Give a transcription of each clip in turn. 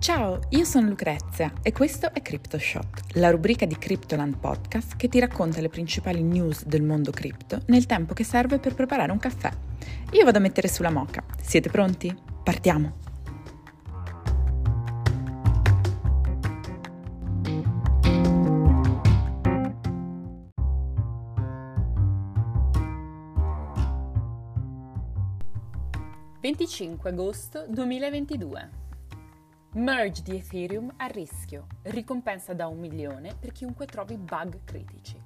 Ciao, io sono Lucrezia e questo è CryptoShot, la rubrica di Cryptoland Podcast che ti racconta le principali news del mondo cripto nel tempo che serve per preparare un caffè. Io vado a mettere sulla moca. Siete pronti? Partiamo! «25 agosto 2022 Merge di Ethereum a rischio, ricompensa da un milione per chiunque trovi bug critici.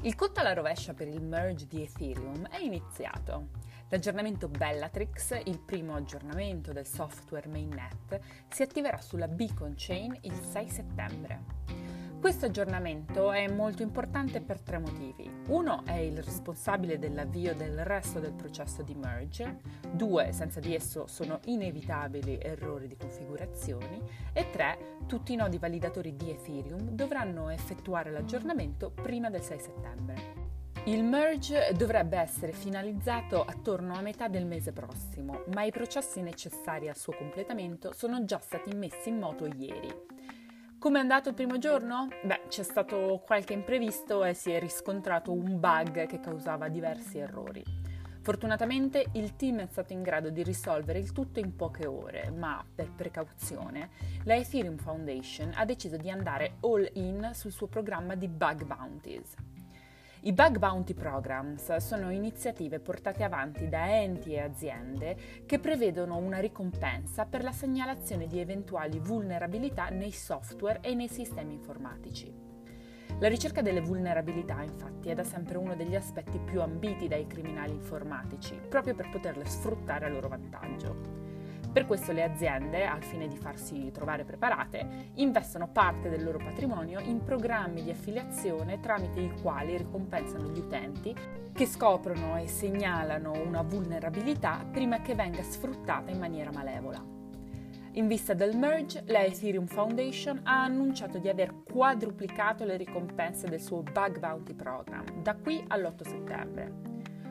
Il conto alla rovescia per il merge di Ethereum è iniziato. L'aggiornamento Bellatrix, il primo aggiornamento del software mainnet, si attiverà sulla Beacon Chain il 6 settembre. Questo aggiornamento è molto importante per tre motivi. Uno è il responsabile dell'avvio del resto del processo di merge, due, senza di esso sono inevitabili errori di configurazioni e tre, tutti i nodi validatori di Ethereum dovranno effettuare l'aggiornamento prima del 6 settembre. Il merge dovrebbe essere finalizzato attorno a metà del mese prossimo, ma i processi necessari al suo completamento sono già stati messi in moto ieri. Come è andato il primo giorno? Beh, c'è stato qualche imprevisto e si è riscontrato un bug che causava diversi errori. Fortunatamente il team è stato in grado di risolvere il tutto in poche ore, ma per precauzione la Ethereum Foundation ha deciso di andare all in sul suo programma di bug bounties. I Bug Bounty Programs sono iniziative portate avanti da enti e aziende che prevedono una ricompensa per la segnalazione di eventuali vulnerabilità nei software e nei sistemi informatici. La ricerca delle vulnerabilità, infatti, è da sempre uno degli aspetti più ambiti dai criminali informatici, proprio per poterle sfruttare a loro vantaggio. Per questo le aziende, al fine di farsi trovare preparate, investono parte del loro patrimonio in programmi di affiliazione tramite i quali ricompensano gli utenti che scoprono e segnalano una vulnerabilità prima che venga sfruttata in maniera malevola. In vista del merge, la Ethereum Foundation ha annunciato di aver quadruplicato le ricompense del suo Bug Bounty Program da qui all'8 settembre.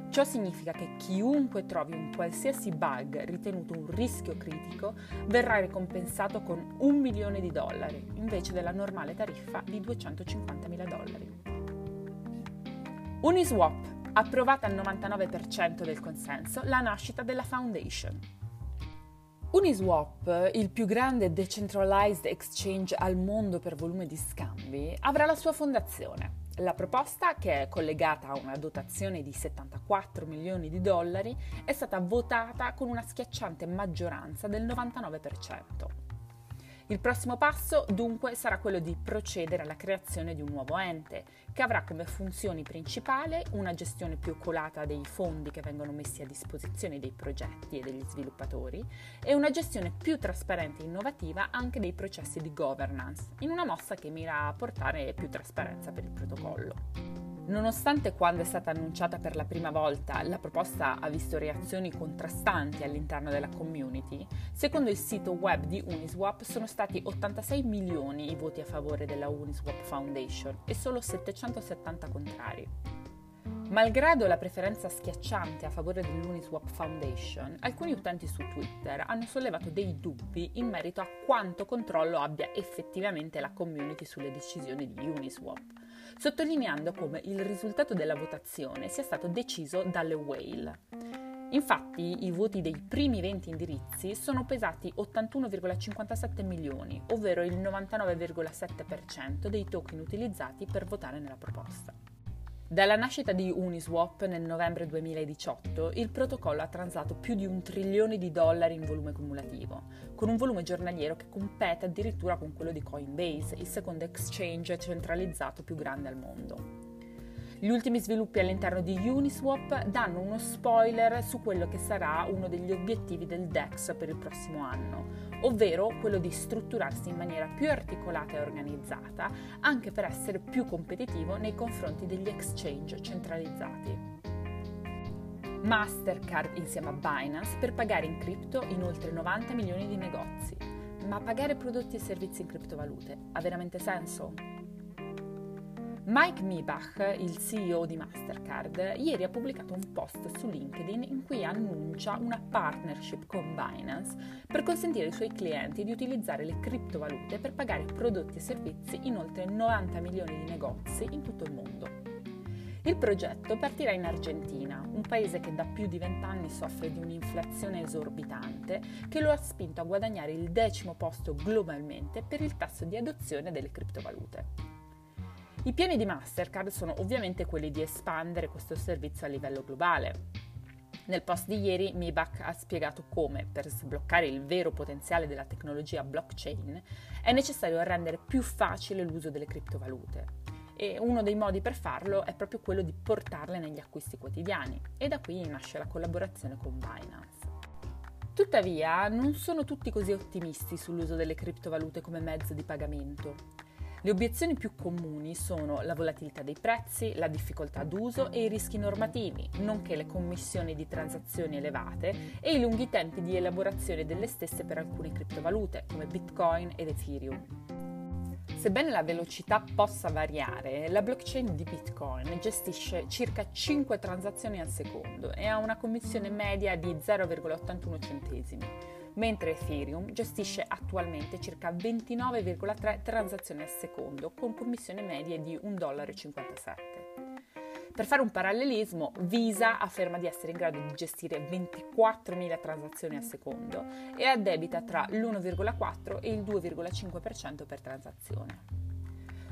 Ciò significa che chiunque trovi un qualsiasi bug ritenuto un rischio critico verrà ricompensato con un milione di dollari invece della normale tariffa di 250 mila dollari. Uniswap approvata al 99% del consenso la nascita della Foundation. Uniswap, il più grande decentralized exchange al mondo per volume di scambi, avrà la sua fondazione. La proposta, che è collegata a una dotazione di 74 milioni di dollari, è stata votata con una schiacciante maggioranza del 99%. Il prossimo passo dunque sarà quello di procedere alla creazione di un nuovo ente, che avrà come funzioni principali una gestione più oculata dei fondi che vengono messi a disposizione dei progetti e degli sviluppatori e una gestione più trasparente e innovativa anche dei processi di governance, in una mossa che mira a portare più trasparenza per il protocollo. Nonostante quando è stata annunciata per la prima volta la proposta ha visto reazioni contrastanti all'interno della community, secondo il sito web di Uniswap sono stati 86 milioni i voti a favore della Uniswap Foundation e solo 770 contrari. Malgrado la preferenza schiacciante a favore dell'Uniswap Foundation, alcuni utenti su Twitter hanno sollevato dei dubbi in merito a quanto controllo abbia effettivamente la community sulle decisioni di Uniswap sottolineando come il risultato della votazione sia stato deciso dalle whale. Infatti i voti dei primi 20 indirizzi sono pesati 81,57 milioni, ovvero il 99,7% dei token utilizzati per votare nella proposta. Dalla nascita di Uniswap nel novembre 2018, il protocollo ha transato più di un trilione di dollari in volume cumulativo, con un volume giornaliero che compete addirittura con quello di Coinbase, il secondo exchange centralizzato più grande al mondo. Gli ultimi sviluppi all'interno di Uniswap danno uno spoiler su quello che sarà uno degli obiettivi del DEX per il prossimo anno, ovvero quello di strutturarsi in maniera più articolata e organizzata, anche per essere più competitivo nei confronti degli exchange centralizzati. Mastercard insieme a Binance per pagare in cripto in oltre 90 milioni di negozi. Ma pagare prodotti e servizi in criptovalute ha veramente senso? Mike Mibach, il CEO di Mastercard, ieri ha pubblicato un post su LinkedIn in cui annuncia una partnership con Binance per consentire ai suoi clienti di utilizzare le criptovalute per pagare prodotti e servizi in oltre 90 milioni di negozi in tutto il mondo. Il progetto partirà in Argentina, un paese che da più di vent'anni soffre di un'inflazione esorbitante che lo ha spinto a guadagnare il decimo posto globalmente per il tasso di adozione delle criptovalute. I piani di Mastercard sono ovviamente quelli di espandere questo servizio a livello globale. Nel post di ieri Mibach ha spiegato come, per sbloccare il vero potenziale della tecnologia blockchain, è necessario rendere più facile l'uso delle criptovalute. E uno dei modi per farlo è proprio quello di portarle negli acquisti quotidiani. E da qui nasce la collaborazione con Binance. Tuttavia, non sono tutti così ottimisti sull'uso delle criptovalute come mezzo di pagamento. Le obiezioni più comuni sono la volatilità dei prezzi, la difficoltà d'uso e i rischi normativi, nonché le commissioni di transazioni elevate e i lunghi tempi di elaborazione delle stesse per alcune criptovalute come Bitcoin ed Ethereum. Sebbene la velocità possa variare, la blockchain di Bitcoin gestisce circa 5 transazioni al secondo e ha una commissione media di 0,81 centesimi mentre Ethereum gestisce attualmente circa 29,3 transazioni al secondo con commissioni medie di 1,57 dollaro. Per fare un parallelismo, Visa afferma di essere in grado di gestire 24.000 transazioni al secondo e addebita tra l'1,4 e il 2,5% per transazione.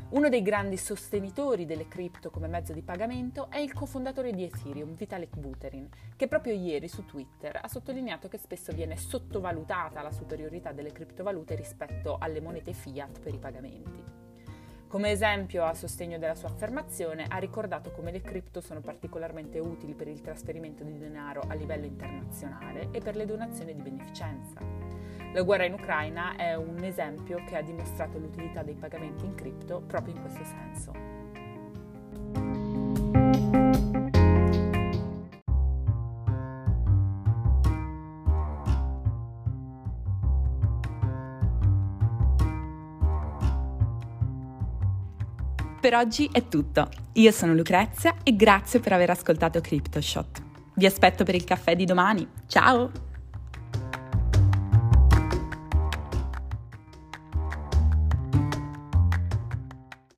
Uno dei grandi sostenitori delle cripto come mezzo di pagamento è il cofondatore di Ethereum, Vitalik Buterin, che proprio ieri su Twitter ha sottolineato che spesso viene sottovalutata la superiorità delle criptovalute rispetto alle monete fiat per i pagamenti. Come esempio a sostegno della sua affermazione ha ricordato come le cripto sono particolarmente utili per il trasferimento di denaro a livello internazionale e per le donazioni di beneficenza. La guerra in Ucraina è un esempio che ha dimostrato l'utilità dei pagamenti in cripto proprio in questo senso. Per oggi è tutto. Io sono Lucrezia e grazie per aver ascoltato CryptoShot. Vi aspetto per il caffè di domani. Ciao!